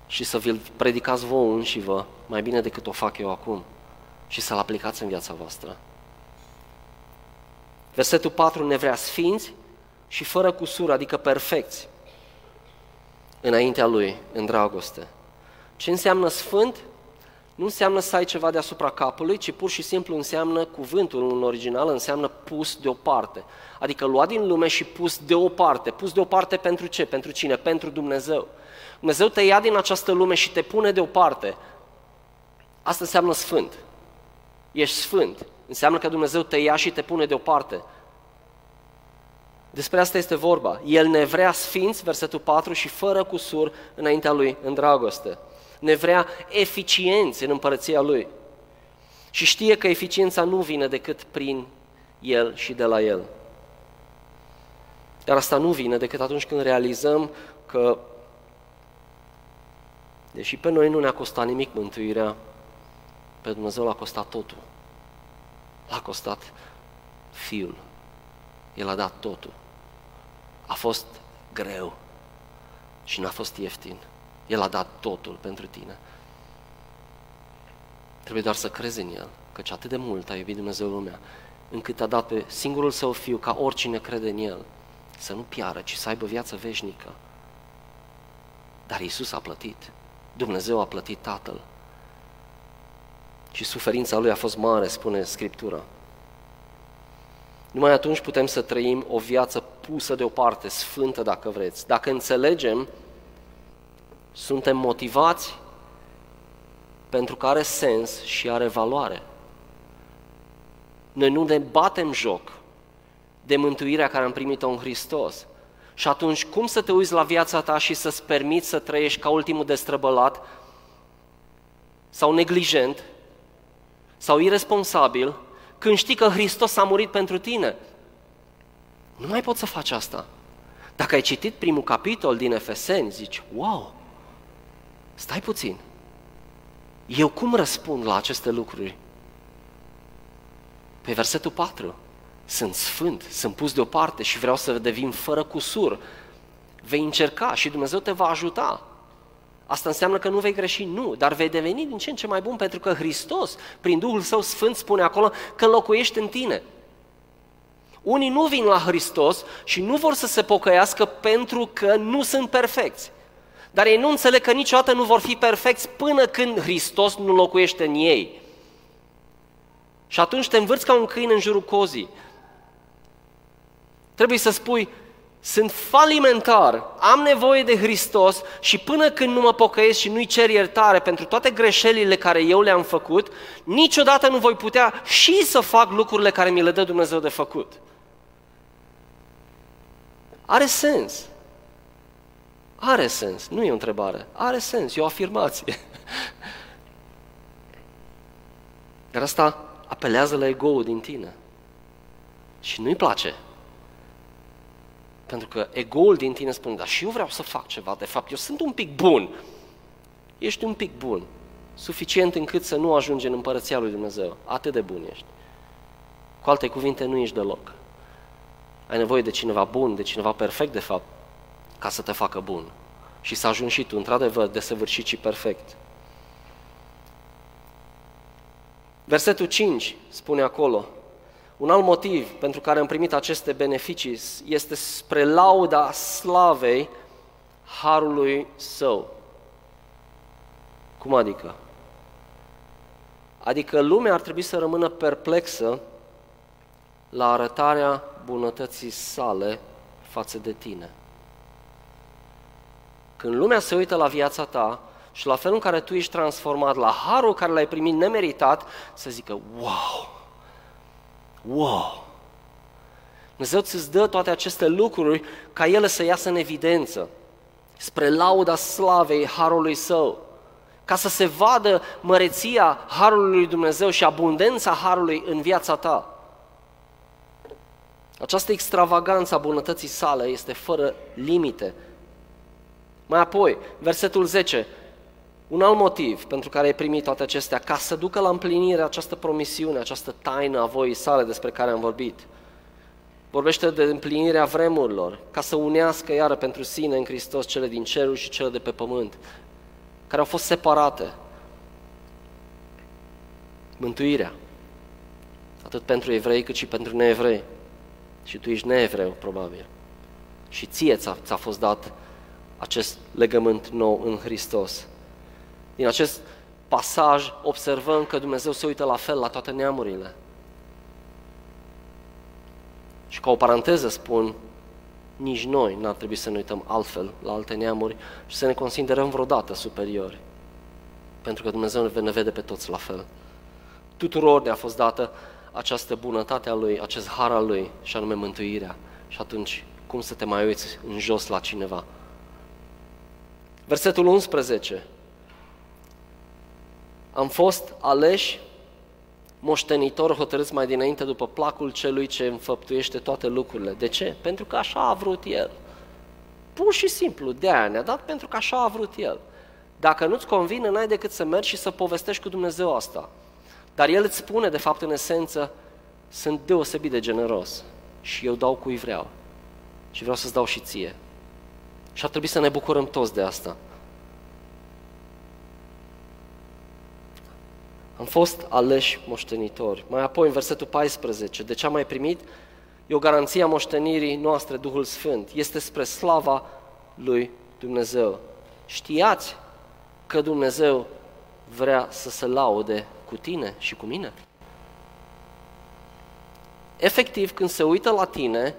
și să vi-l predicați vouă și vă mai bine decât o fac eu acum și să-l aplicați în viața voastră. Versetul 4 ne vrea sfinți și fără cusur, adică perfecți, înaintea Lui, în dragoste. Ce înseamnă sfânt? Nu înseamnă să ai ceva deasupra capului, ci pur și simplu înseamnă, cuvântul în original înseamnă pus deoparte. Adică luat din lume și pus deoparte. Pus deoparte pentru ce? Pentru cine? Pentru Dumnezeu. Dumnezeu te ia din această lume și te pune deoparte. Asta înseamnă sfânt. Ești sfânt. Înseamnă că Dumnezeu te ia și te pune deoparte. Despre asta este vorba. El ne vrea sfinți, versetul 4, și fără cusur înaintea Lui, în dragoste. Ne vrea eficienți în împărăția Lui. Și știe că eficiența nu vine decât prin El și de la El. Dar asta nu vine decât atunci când realizăm că, deși pe noi nu ne-a costat nimic mântuirea, pe Dumnezeu l-a costat totul. L-a costat Fiul. El a dat totul. A fost greu și n-a fost ieftin. El a dat totul pentru tine. Trebuie doar să crezi în El, căci atât de mult a iubit Dumnezeu lumea, încât a dat pe singurul său fiu ca oricine crede în El să nu piară, ci să aibă viață veșnică. Dar Isus a plătit. Dumnezeu a plătit Tatăl. Și suferința Lui a fost mare, spune Scriptura. Numai atunci putem să trăim o viață pusă deoparte, sfântă dacă vreți. Dacă înțelegem, suntem motivați pentru că are sens și are valoare. Noi nu ne batem joc de mântuirea care am primit-o în Hristos. Și atunci, cum să te uiți la viața ta și să-ți permiți să trăiești ca ultimul destrăbălat sau neglijent sau irresponsabil când știi că Hristos a murit pentru tine? Nu mai poți să faci asta. Dacă ai citit primul capitol din Efeseni, zici, wow, stai puțin, eu cum răspund la aceste lucruri? Pe versetul 4, sunt sfânt, sunt pus deoparte și vreau să devin fără cusur. Vei încerca și Dumnezeu te va ajuta. Asta înseamnă că nu vei greși? Nu, dar vei deveni din ce în ce mai bun pentru că Hristos, prin Duhul Său Sfânt, spune acolo că locuiește în tine. Unii nu vin la Hristos și nu vor să se pocăiască pentru că nu sunt perfecți. Dar ei nu înțeleg că niciodată nu vor fi perfecți până când Hristos nu locuiește în ei. Și atunci te învârți ca un câine în jurul cozii. Trebuie să spui, sunt falimentar, am nevoie de Hristos și până când nu mă pocăiesc și nu-i cer iertare pentru toate greșelile care eu le-am făcut, niciodată nu voi putea și să fac lucrurile care mi le dă Dumnezeu de făcut. Are sens. Are sens, nu e o întrebare. Are sens, e o afirmație. Dar asta apelează la ego-ul din tine. Și nu-i place. Pentru că ego-ul din tine spune, dar și eu vreau să fac ceva, de fapt, eu sunt un pic bun. Ești un pic bun, suficient încât să nu ajungi în împărăția lui Dumnezeu. Atât de bun ești. Cu alte cuvinte, nu ești deloc. Ai nevoie de cineva bun, de cineva perfect, de fapt, ca să te facă bun. Și să ajungi și tu, într-adevăr, desăvârșit și perfect. Versetul 5 spune acolo, un alt motiv pentru care am primit aceste beneficii este spre lauda slavei harului său. Cum adică? Adică lumea ar trebui să rămână perplexă la arătarea bunătății sale față de tine. Când lumea se uită la viața ta și la felul în care tu ești transformat, la harul care l-ai primit nemeritat, să zică, wow, wow, Dumnezeu ți dă toate aceste lucruri ca ele să iasă în evidență, spre lauda slavei harului său, ca să se vadă măreția harului lui Dumnezeu și abundența harului în viața ta. Această extravaganță a bunătății sale este fără limite. Mai apoi, versetul 10, un alt motiv pentru care ai primit toate acestea, ca să ducă la împlinire această promisiune, această taină a voii sale despre care am vorbit. Vorbește de împlinirea vremurilor, ca să unească iară pentru sine în Hristos cele din cerul și cele de pe pământ, care au fost separate. Mântuirea, atât pentru evrei cât și pentru neevrei. Și tu ești neevreu, probabil. Și ție ți-a, ți-a fost dat acest legământ nou în Hristos. Din acest pasaj observăm că Dumnezeu se uită la fel la toate neamurile. Și ca o paranteză spun, nici noi n-ar trebui să ne uităm altfel la alte neamuri și să ne considerăm vreodată superiori. Pentru că Dumnezeu ne vede pe toți la fel. Tuturor ne-a fost dată această bunătate a Lui, acest har al Lui, și anume mântuirea. Și atunci, cum să te mai uiți în jos la cineva? Versetul 11. Am fost aleși moștenitor hotărâți mai dinainte după placul celui ce înfăptuiește toate lucrurile. De ce? Pentru că așa a vrut El. Pur și simplu, de aia ne-a dat pentru că așa a vrut El. Dacă nu-ți convine, n-ai decât să mergi și să povestești cu Dumnezeu asta. Dar El îți spune, de fapt, în esență, sunt deosebit de generos și eu dau cui vreau. Și vreau să-ți dau și ție. Și ar trebui să ne bucurăm toți de asta. Am fost aleși moștenitori. Mai apoi, în versetul 14, de ce am mai primit? E o garanție a moștenirii noastre, Duhul Sfânt. Este spre slava lui Dumnezeu. Știați că Dumnezeu vrea să se laude cu tine și cu mine? Efectiv, când se uită la tine,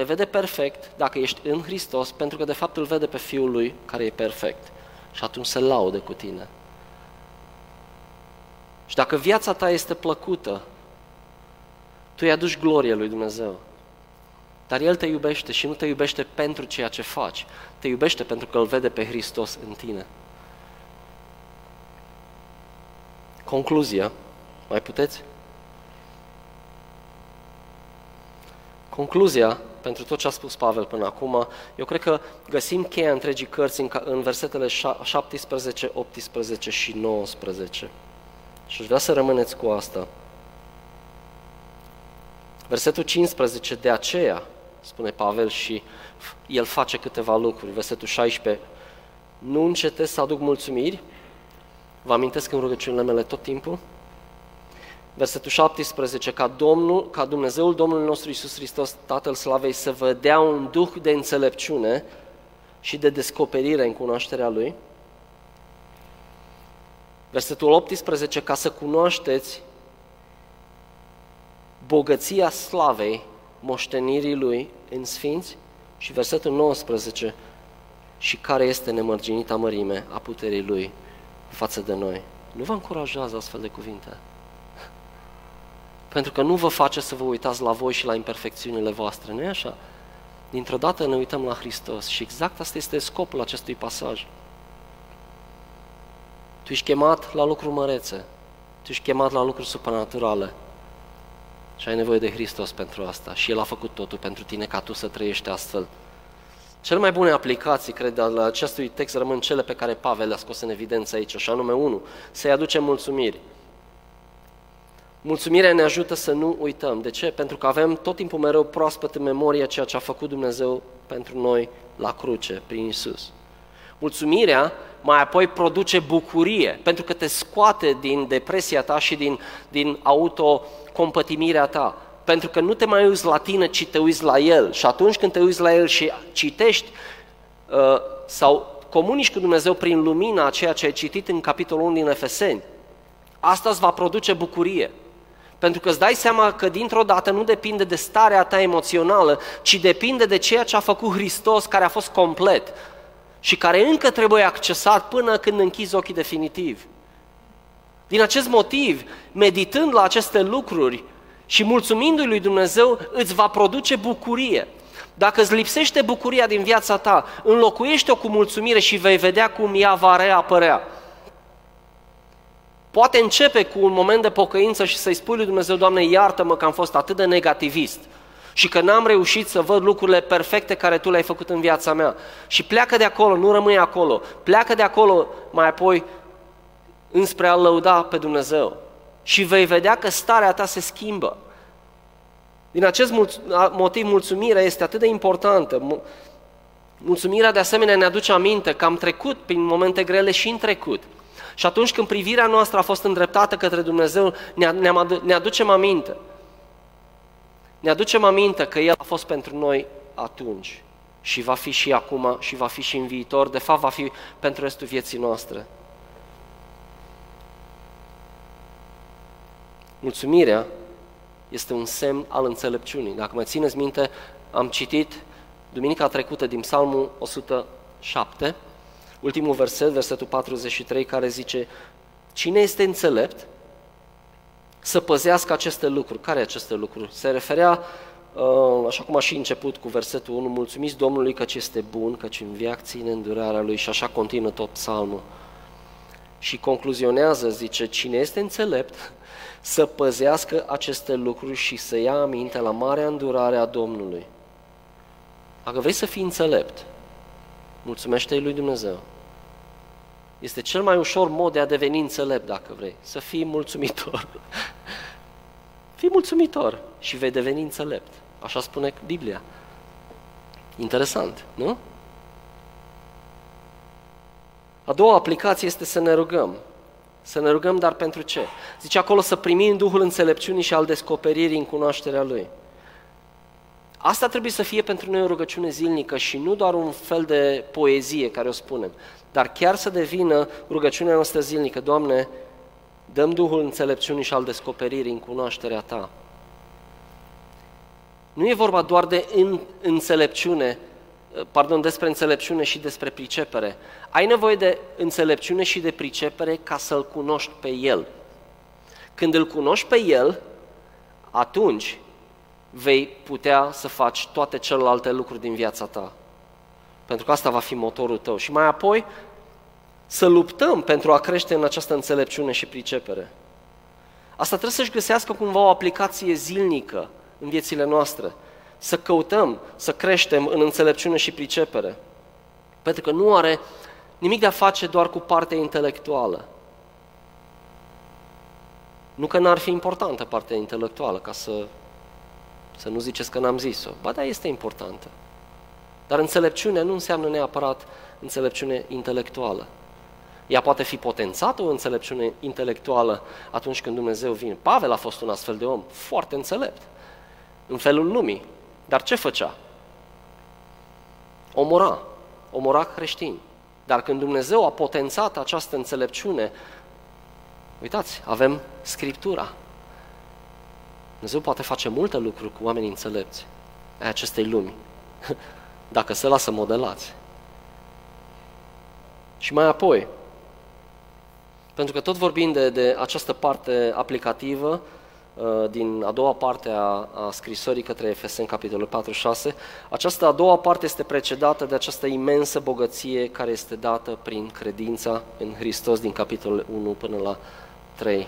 te vede perfect dacă ești în Hristos, pentru că de fapt îl vede pe Fiul lui care e perfect. Și atunci se laude cu tine. Și dacă viața ta este plăcută, tu îi aduci glorie lui Dumnezeu. Dar El te iubește și nu te iubește pentru ceea ce faci. Te iubește pentru că îl vede pe Hristos în tine. Concluzia. Mai puteți? Concluzia pentru tot ce a spus Pavel până acum, eu cred că găsim cheia întregii cărți în, în versetele 17, 18 și 19. Și aș vrea să rămâneți cu asta. Versetul 15, de aceea, spune Pavel și el face câteva lucruri. Versetul 16, nu încetez să aduc mulțumiri, vă amintesc în rugăciunile mele tot timpul, Versetul 17, ca, Domnul, ca Dumnezeul Domnului nostru Iisus Hristos, Tatăl Slavei, să vă dea un duh de înțelepciune și de descoperire în cunoașterea Lui. Versetul 18, ca să cunoașteți bogăția slavei moștenirii Lui în Sfinți. Și versetul 19, și care este nemărginita mărime a puterii Lui față de noi. Nu vă încurajează astfel de cuvinte? Pentru că nu vă face să vă uitați la voi și la imperfecțiunile voastre, nu e așa? Dintr-o dată ne uităm la Hristos și exact asta este scopul acestui pasaj. Tu ești chemat la lucruri mărețe, tu ești chemat la lucruri supranaturale și ai nevoie de Hristos pentru asta și El a făcut totul pentru tine ca tu să trăiești astfel. Cele mai bune aplicații, cred, al acestui text rămân cele pe care Pavel le-a scos în evidență aici, și anume 1. Să-i aducem mulțumiri. Mulțumirea ne ajută să nu uităm. De ce? Pentru că avem tot timpul mereu proaspăt în memorie ceea ce a făcut Dumnezeu pentru noi la cruce, prin Isus. Mulțumirea mai apoi produce bucurie, pentru că te scoate din depresia ta și din, din autocompătimirea ta. Pentru că nu te mai uiți la tine, ci te uiți la El. Și atunci când te uiți la El și citești uh, sau comunici cu Dumnezeu prin lumina a ceea ce ai citit în capitolul 1 din Efeseni, asta îți va produce bucurie. Pentru că îți dai seama că dintr-o dată nu depinde de starea ta emoțională, ci depinde de ceea ce a făcut Hristos, care a fost complet și care încă trebuie accesat până când închizi ochii definitiv. Din acest motiv, meditând la aceste lucruri și mulțumindu-i lui Dumnezeu, îți va produce bucurie. Dacă îți lipsește bucuria din viața ta, înlocuiește-o cu mulțumire și vei vedea cum ea va reapărea. Poate începe cu un moment de pocăință și să-i spui lui Dumnezeu, Doamne, iartă-mă că am fost atât de negativist și că n-am reușit să văd lucrurile perfecte care Tu le-ai făcut în viața mea. Și pleacă de acolo, nu rămâi acolo. Pleacă de acolo mai apoi înspre a lăuda pe Dumnezeu. Și vei vedea că starea ta se schimbă. Din acest motiv, mulțumirea este atât de importantă. Mulțumirea, de asemenea, ne aduce aminte că am trecut prin momente grele și în trecut. Și atunci când privirea noastră a fost îndreptată către Dumnezeu, ne, ne aducem aminte. Ne aducem aminte că El a fost pentru noi atunci și va fi și acum și va fi și în viitor, de fapt va fi pentru restul vieții noastre. Mulțumirea este un semn al înțelepciunii. Dacă mă țineți minte, am citit duminica trecută din Psalmul 107, ultimul verset, versetul 43, care zice Cine este înțelept să păzească aceste lucruri? Care aceste lucruri? Se referea, uh, așa cum a și început cu versetul 1, mulțumiți Domnului că este bun, căci în viac ține îndurarea Lui și așa continuă tot psalmul. Și concluzionează, zice, cine este înțelept să păzească aceste lucruri și să ia aminte la marea îndurare a Domnului. Dacă vrei să fii înțelept, mulțumește-i lui Dumnezeu. Este cel mai ușor mod de a deveni înțelept, dacă vrei, să fii mulțumitor. fii mulțumitor și vei deveni înțelept. Așa spune Biblia. Interesant, nu? A doua aplicație este să ne rugăm. Să ne rugăm, dar pentru ce? Zice acolo să primim Duhul înțelepciunii și al descoperirii în cunoașterea Lui. Asta trebuie să fie pentru noi o rugăciune zilnică și nu doar un fel de poezie care o spunem, dar chiar să devină rugăciunea noastră zilnică. Doamne, dăm Duhul înțelepciunii și al descoperirii în cunoașterea Ta. Nu e vorba doar de în, înțelepciune, pardon, despre înțelepciune și despre pricepere. Ai nevoie de înțelepciune și de pricepere ca să-L cunoști pe El. Când îl cunoști pe El, atunci vei putea să faci toate celelalte lucruri din viața ta. Pentru că asta va fi motorul tău. Și mai apoi să luptăm pentru a crește în această înțelepciune și pricepere. Asta trebuie să-și găsească cumva o aplicație zilnică în viețile noastre. Să căutăm, să creștem în înțelepciune și pricepere. Pentru că nu are nimic de a face doar cu partea intelectuală. Nu că n-ar fi importantă partea intelectuală, ca să, să nu ziceți că n-am zis-o. Ba da, este importantă. Dar înțelepciunea nu înseamnă neapărat înțelepciune intelectuală. Ea poate fi potențată, o înțelepciune intelectuală, atunci când Dumnezeu vine. Pavel a fost un astfel de om, foarte înțelept, în felul lumii. Dar ce făcea? Omora, omora creștini. Dar când Dumnezeu a potențat această înțelepciune, uitați, avem Scriptura. Dumnezeu poate face multe lucruri cu oamenii înțelepți ai acestei lumi, dacă se lasă modelați. Și mai apoi, pentru că tot vorbim de, de această parte aplicativă, uh, din a doua parte a, a scrisorii către Efeseni, capitolul 4-6. Această a doua parte este precedată de această imensă bogăție care este dată prin credința în Hristos din capitolul 1 până la 3.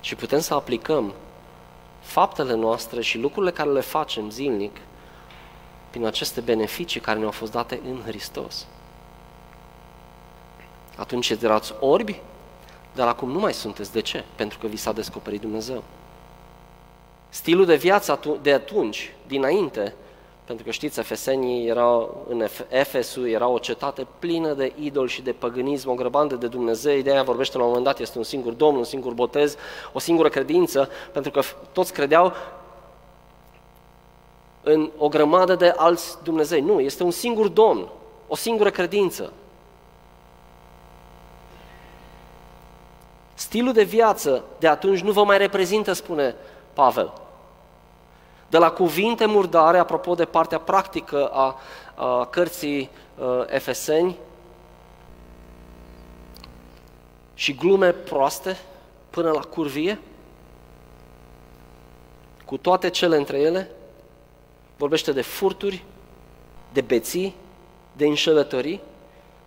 Și putem să aplicăm faptele noastre și lucrurile care le facem zilnic prin aceste beneficii care ne-au fost date în Hristos. Atunci erați orbi, dar acum nu mai sunteți. De ce? Pentru că vi s-a descoperit Dumnezeu. Stilul de viață de atunci, dinainte, pentru că știți, efesenii erau, în Efesul era o cetate plină de idol și de păgânism, o grăbandă de Dumnezeu, ideea vorbește la un moment dat, este un singur Domn, un singur botez, o singură credință, pentru că toți credeau în o grămadă de alți Dumnezei. Nu, este un singur Domn, o singură credință. Stilul de viață de atunci nu vă mai reprezintă, spune Pavel. De la cuvinte murdare, apropo de partea practică a, a cărții a, Efeseni, și glume proaste până la curvie, cu toate cele între ele, vorbește de furturi, de beții, de înșelătorii,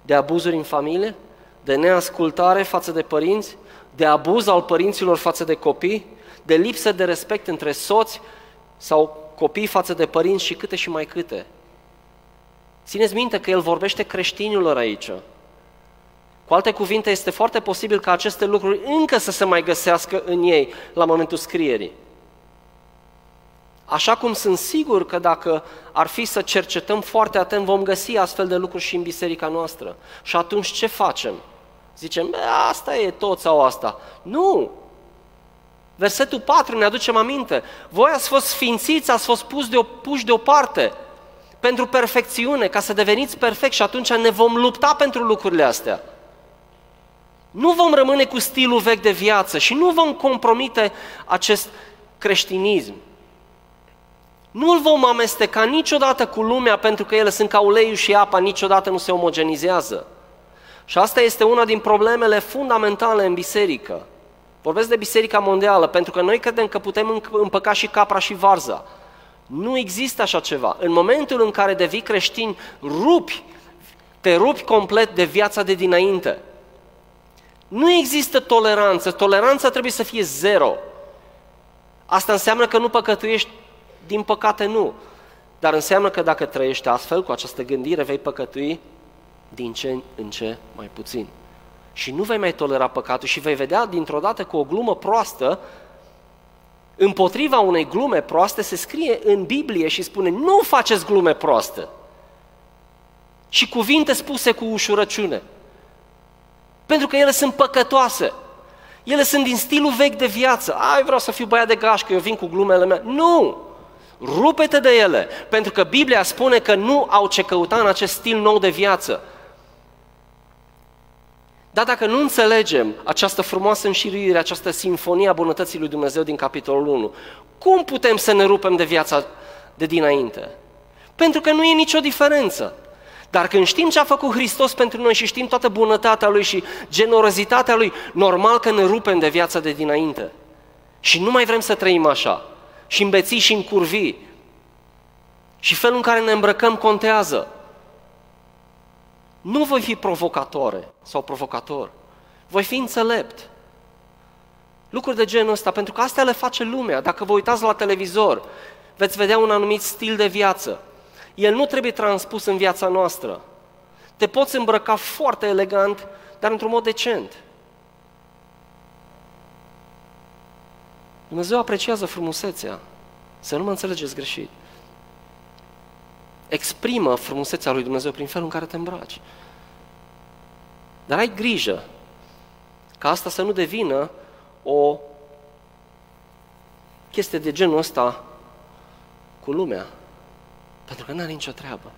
de abuzuri în familie, de neascultare față de părinți, de abuz al părinților față de copii, de lipsă de respect între soți sau copii față de părinți și câte și mai câte. Țineți minte că el vorbește creștinilor aici. Cu alte cuvinte, este foarte posibil ca aceste lucruri încă să se mai găsească în ei la momentul scrierii. Așa cum sunt sigur că dacă ar fi să cercetăm foarte atent, vom găsi astfel de lucruri și în biserica noastră. Și atunci ce facem? Zicem, asta e tot sau asta. Nu! Versetul 4 ne aducem aminte. Voi ați fost sfințiți, ați fost pus de, puși deoparte pentru perfecțiune, ca să deveniți perfect și atunci ne vom lupta pentru lucrurile astea. Nu vom rămâne cu stilul vechi de viață și nu vom compromite acest creștinism. Nu îl vom amesteca niciodată cu lumea pentru că ele sunt ca uleiul și apa, niciodată nu se omogenizează. Și asta este una din problemele fundamentale în biserică. Vorbesc de biserica mondială, pentru că noi credem că putem împăca și capra și varza. Nu există așa ceva. În momentul în care devii creștin, rupi, te rupi complet de viața de dinainte. Nu există toleranță. Toleranța trebuie să fie zero. Asta înseamnă că nu păcătuiești? Din păcate nu. Dar înseamnă că dacă trăiești astfel, cu această gândire, vei păcătui din ce în ce mai puțin. Și nu vei mai tolera păcatul și vei vedea dintr-o dată cu o glumă proastă, împotriva unei glume proaste se scrie în Biblie și spune nu faceți glume proaste. Și cuvinte spuse cu ușurăciune. Pentru că ele sunt păcătoase. Ele sunt din stilul vechi de viață. Ai, vreau să fiu băiat de gașcă, eu vin cu glumele mele. Nu! Rupe-te de ele, pentru că Biblia spune că nu au ce căuta în acest stil nou de viață. Dar dacă nu înțelegem această frumoasă înșiruire, această sinfonie a bunătății lui Dumnezeu din capitolul 1, cum putem să ne rupem de viața de dinainte? Pentru că nu e nicio diferență. Dar când știm ce a făcut Hristos pentru noi și știm toată bunătatea Lui și generozitatea Lui, normal că ne rupem de viața de dinainte. Și nu mai vrem să trăim așa. Și îmbeții și în curvi. Și felul în care ne îmbrăcăm contează. Nu voi fi provocatoare sau provocator. Voi fi înțelept. Lucruri de genul ăsta, pentru că astea le face lumea. Dacă vă uitați la televizor, veți vedea un anumit stil de viață. El nu trebuie transpus în viața noastră. Te poți îmbrăca foarte elegant, dar într-un mod decent. Dumnezeu apreciază frumusețea. Să nu mă înțelegeți greșit exprimă frumusețea lui Dumnezeu prin felul în care te îmbraci. Dar ai grijă ca asta să nu devină o chestie de genul ăsta cu lumea. Pentru că nu are nicio treabă.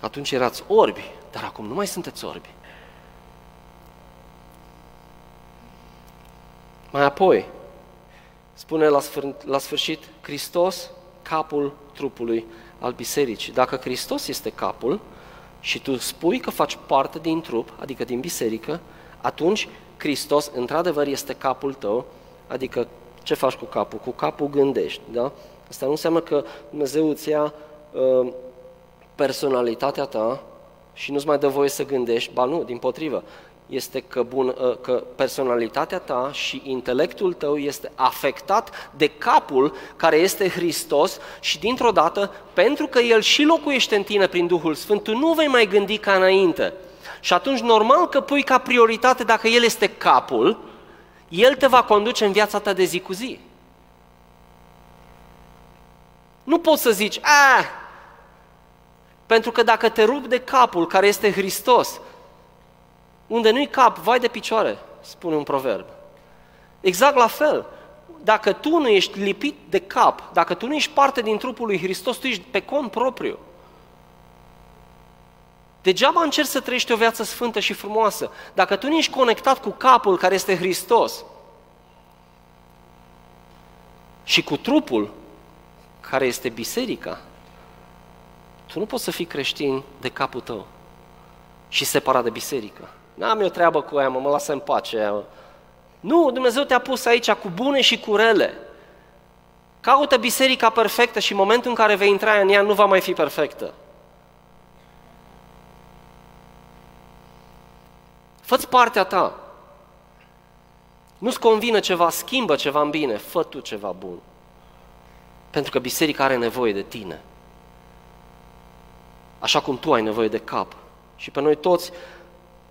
Atunci erați orbi, dar acum nu mai sunteți orbi. Mai apoi, spune la, sfâr- la sfârșit, Hristos capul trupului al bisericii. Dacă Hristos este capul și tu spui că faci parte din trup, adică din biserică, atunci Hristos, într-adevăr, este capul tău, adică ce faci cu capul? Cu capul gândești, da? Asta nu înseamnă că Dumnezeu îți ia uh, personalitatea ta și nu-ți mai dă voie să gândești, ba nu, din potrivă, este că, bun, uh, că personalitatea ta și intelectul tău este afectat de capul care este Hristos și dintr-o dată, pentru că El și locuiește în tine prin Duhul Sfânt, tu nu vei mai gândi ca înainte. Și atunci normal că pui ca prioritate, dacă El este capul, El te va conduce în viața ta de zi cu zi. Nu poți să zici, a, pentru că dacă te rup de capul care este Hristos, unde nu-i cap, vai de picioare, spune un proverb. Exact la fel, dacă tu nu ești lipit de cap, dacă tu nu ești parte din trupul lui Hristos, tu ești pe cont propriu. Degeaba încerci să trăiești o viață sfântă și frumoasă. Dacă tu nu ești conectat cu capul care este Hristos și cu trupul care este biserica, tu nu poți să fii creștin de capul tău și separat de biserică. N-am eu treabă cu ea, mă, mă lasă în pace ea, mă. Nu, Dumnezeu te-a pus aici cu bune și cu rele. Caută biserica perfectă și în momentul în care vei intra în ea nu va mai fi perfectă. Fă-ți partea ta. Nu-ți convine ceva, schimbă ceva în bine, fă tu ceva bun. Pentru că biserica are nevoie de tine. Așa cum tu ai nevoie de cap. Și pe noi toți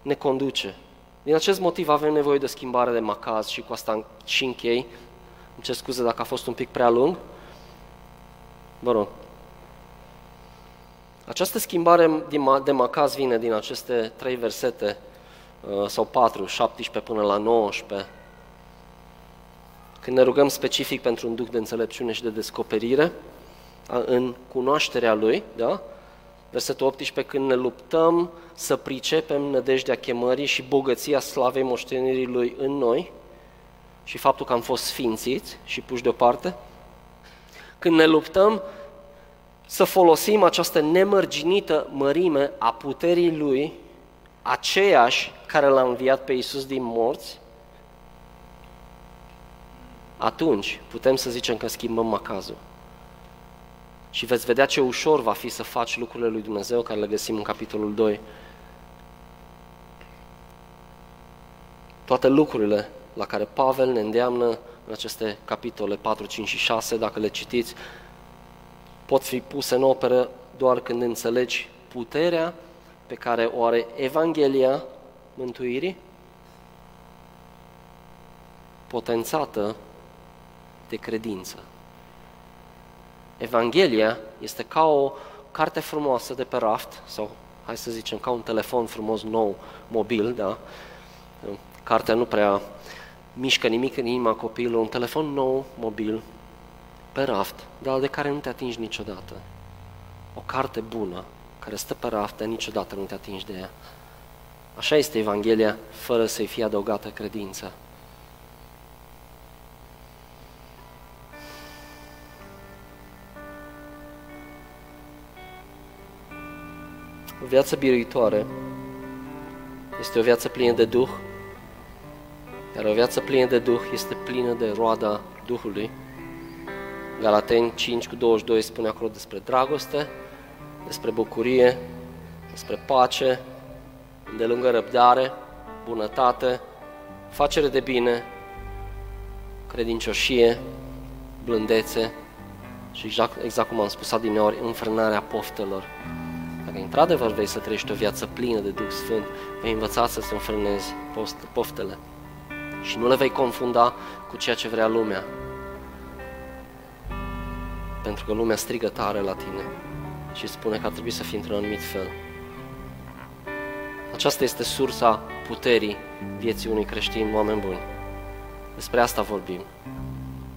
ne conduce. Din acest motiv avem nevoie de schimbare de macaz și cu asta și închei. Îmi cer scuze dacă a fost un pic prea lung. Vă rog. Această schimbare de macaz vine din aceste trei versete, uh, sau patru, 17 până la 19, când ne rugăm specific pentru un duc de înțelepciune și de descoperire în cunoașterea Lui, da? Versetul 18, când ne luptăm să pricepem nădejdea chemării și bogăția slavei moștenirii Lui în noi și faptul că am fost sfințiți și puși deoparte, când ne luptăm să folosim această nemărginită mărime a puterii Lui, aceeași care l-a înviat pe Iisus din morți, atunci putem să zicem că schimbăm macazul. Și veți vedea ce ușor va fi să faci lucrurile lui Dumnezeu, care le găsim în capitolul 2. Toate lucrurile la care Pavel ne îndeamnă în aceste capitole 4, 5 și 6, dacă le citiți, pot fi puse în operă doar când înțelegi puterea pe care o are Evanghelia mântuirii, potențată de credință. Evanghelia este ca o carte frumoasă de pe raft, sau hai să zicem ca un telefon frumos nou, mobil, da? Cartea nu prea mișcă nimic în inima copilului, un telefon nou, mobil, pe raft, dar de care nu te atingi niciodată. O carte bună, care stă pe raft, dar niciodată nu te atingi de ea. Așa este Evanghelia, fără să-i fie adăugată credința. Viață biruitoare este o viață plină de Duh, iar o viață plină de Duh este plină de roada Duhului. Galateni 5 cu 22 spune acolo despre dragoste, despre bucurie, despre pace, lungă răbdare, bunătate, facere de bine, credincioșie, blândețe și exact, exact cum am spus adineori, înfrânarea poftelor. Dacă într-adevăr vrei să trăiești o viață plină de Duh Sfânt, vei învăța să-ți înfrânezi poftele și nu le vei confunda cu ceea ce vrea lumea. Pentru că lumea strigă tare la tine și spune că ar trebui să fii într-un anumit fel. Aceasta este sursa puterii vieții unui creștin, oameni buni. Despre asta vorbim.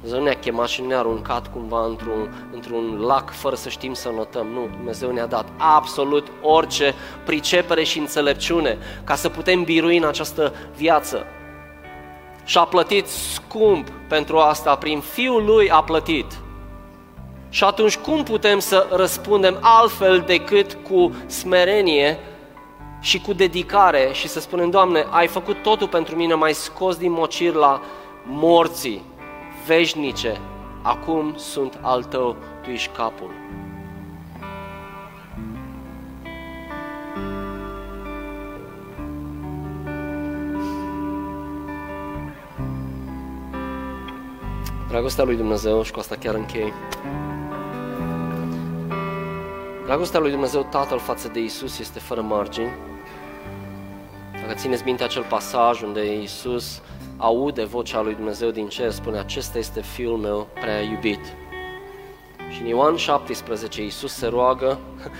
Dumnezeu ne-a chemat și ne-a aruncat cumva într-un, într-un lac fără să știm să notăm. Nu, Dumnezeu ne-a dat absolut orice pricepere și înțelepciune ca să putem birui în această viață. Și a plătit scump pentru asta, prin Fiul Lui a plătit. Și atunci cum putem să răspundem altfel decât cu smerenie și cu dedicare și să spunem, Doamne, ai făcut totul pentru mine, mai scos din mocir la morții veșnice, acum sunt al tău, tu ești capul. Dragostea lui Dumnezeu, și cu asta chiar închei, Dragostea lui Dumnezeu Tatăl față de Isus este fără margini. Dacă țineți minte acel pasaj unde Isus aude vocea lui Dumnezeu din cer, spune, acesta este Fiul meu prea iubit. Și în Ioan 17, Iisus se roagă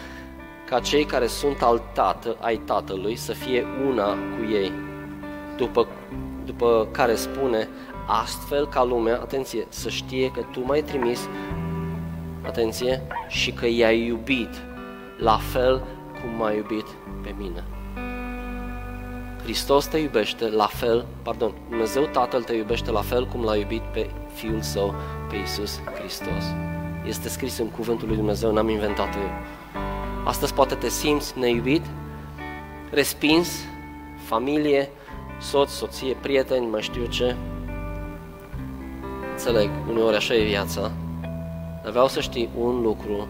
ca cei care sunt al tată, ai Tatălui să fie una cu ei. După, după care spune, astfel ca lumea, atenție, să știe că Tu m-ai trimis, atenție, și că i-ai iubit la fel cum m-ai iubit pe mine. Hristos te iubește la fel, pardon, Dumnezeu Tatăl te iubește la fel cum l-a iubit pe Fiul Său, pe Iisus Hristos. Este scris în Cuvântul lui Dumnezeu, n-am inventat eu. Astăzi poate te simți neiubit, respins, familie, soț, soție, prieteni, mai știu ce. Înțeleg, uneori așa e viața, dar vreau să știi un lucru,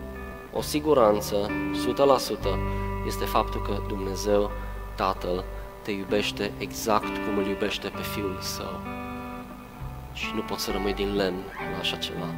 o siguranță, 100%, este faptul că Dumnezeu, Tatăl, te iubește exact cum îl iubește pe Fiul Său. Și nu poți să rămâi din lemn la așa ceva.